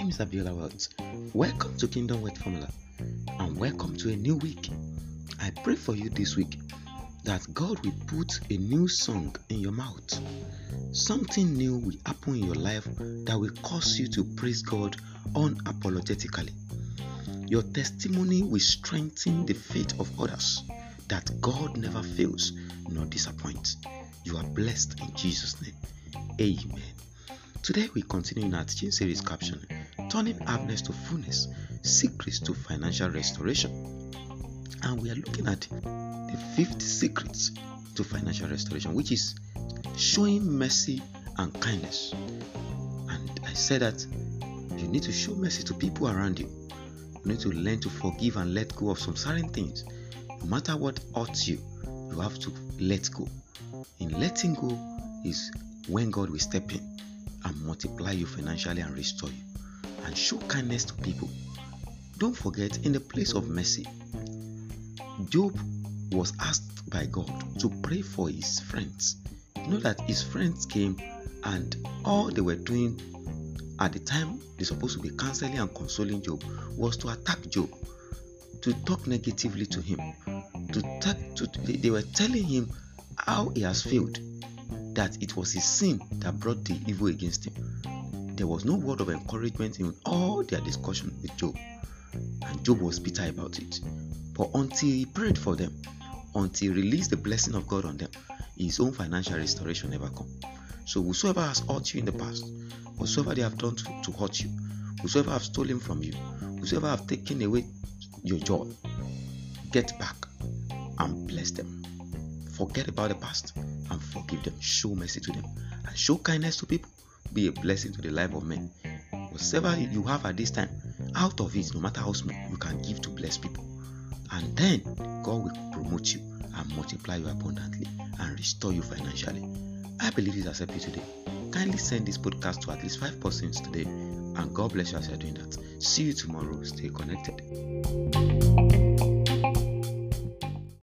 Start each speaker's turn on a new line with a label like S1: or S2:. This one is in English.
S1: is Abiola Wells. Welcome to Kingdom Word Formula and welcome to a new week. I pray for you this week that God will put a new song in your mouth. Something new will happen in your life that will cause you to praise God unapologetically. Your testimony will strengthen the faith of others that God never fails nor disappoints. You are blessed in Jesus' name. Amen. Today we continue in our teaching series caption Turning Happiness to Fullness Secrets to Financial Restoration. And we are looking at the fifth secrets to financial restoration, which is showing mercy and kindness. And I said that you need to show mercy to people around you. You need to learn to forgive and let go of some certain things. No matter what hurts you, you have to let go. In letting go is when God will step in and multiply you financially and restore you. And show kindness to people. Don't forget, in the place of mercy, Job was asked by God to pray for his friends. You know that his friends came and all they were doing at the time they're supposed to be counseling and consoling Job was to attack Job, to talk negatively to him, to talk to they were telling him how he has failed, that it was his sin that brought the evil against him. There was no word of encouragement in all their discussion with Job, and Job was bitter about it. But until he prayed for them, until he released the blessing of God on them, his own financial restoration never come. So whosoever has hurt you in the past, whatsoever they have done to, to hurt you, whosoever have stolen from you, whosoever have taken away your joy, get back and bless them. Forget about the past and forgive them. Show mercy to them and show kindness to people. Be a blessing to the life of men. Whatever you have at this time, out of it, no matter how small, you can give to bless people. And then God will promote you and multiply you abundantly and restore you financially. I believe it has helped you today. Kindly send this podcast to at least five persons today, and God bless you as you're doing that. See you tomorrow. Stay connected.